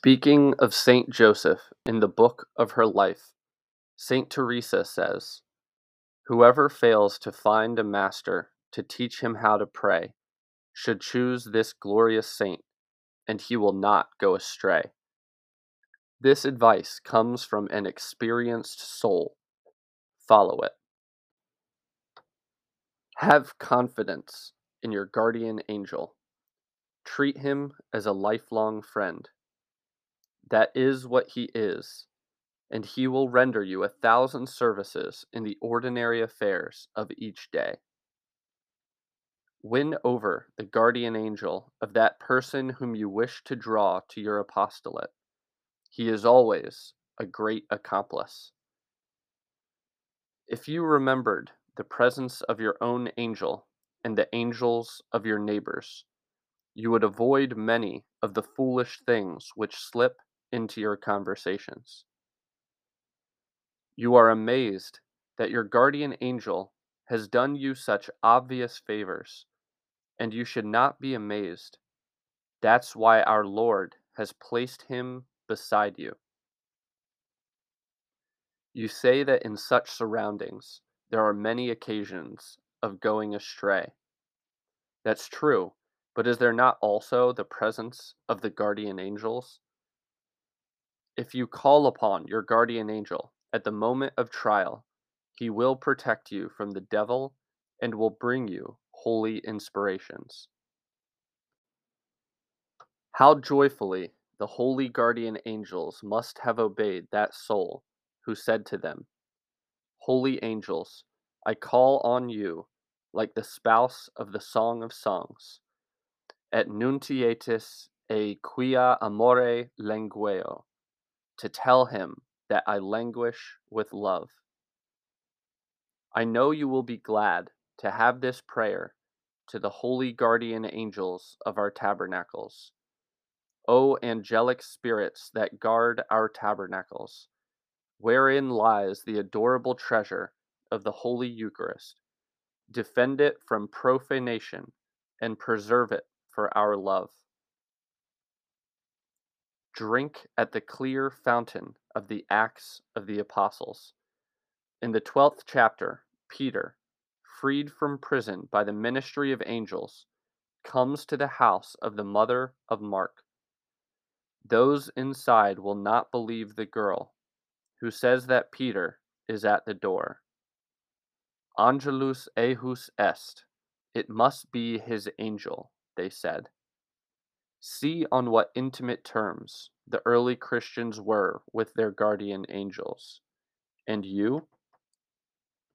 Speaking of Saint Joseph in the book of her life, Saint Teresa says, Whoever fails to find a master to teach him how to pray should choose this glorious saint, and he will not go astray. This advice comes from an experienced soul. Follow it. Have confidence in your guardian angel. Treat him as a lifelong friend. That is what he is, and he will render you a thousand services in the ordinary affairs of each day. Win over the guardian angel of that person whom you wish to draw to your apostolate. He is always a great accomplice. If you remembered the presence of your own angel and the angels of your neighbors, you would avoid many of the foolish things which slip into your conversations. You are amazed that your guardian angel has done you such obvious favors, and you should not be amazed. That's why our Lord has placed him beside you. You say that in such surroundings there are many occasions of going astray. That's true, but is there not also the presence of the guardian angels? If you call upon your guardian angel at the moment of trial, he will protect you from the devil and will bring you holy inspirations. How joyfully the holy guardian angels must have obeyed that soul who said to them, Holy angels, I call on you like the spouse of the Song of Songs. Et nuntietis e quia amore langueo to tell him that I languish with love. I know you will be glad to have this prayer to the holy guardian angels of our tabernacles. O angelic spirits that guard our tabernacles, wherein lies the adorable treasure of the Holy Eucharist, defend it from profanation and preserve it for our love. Drink at the clear fountain of the Acts of the Apostles. In the 12th chapter, Peter, freed from prison by the ministry of angels, comes to the house of the mother of Mark. Those inside will not believe the girl, who says that Peter is at the door. Angelus ejus est. It must be his angel, they said. See on what intimate terms the early Christians were with their guardian angels. And you?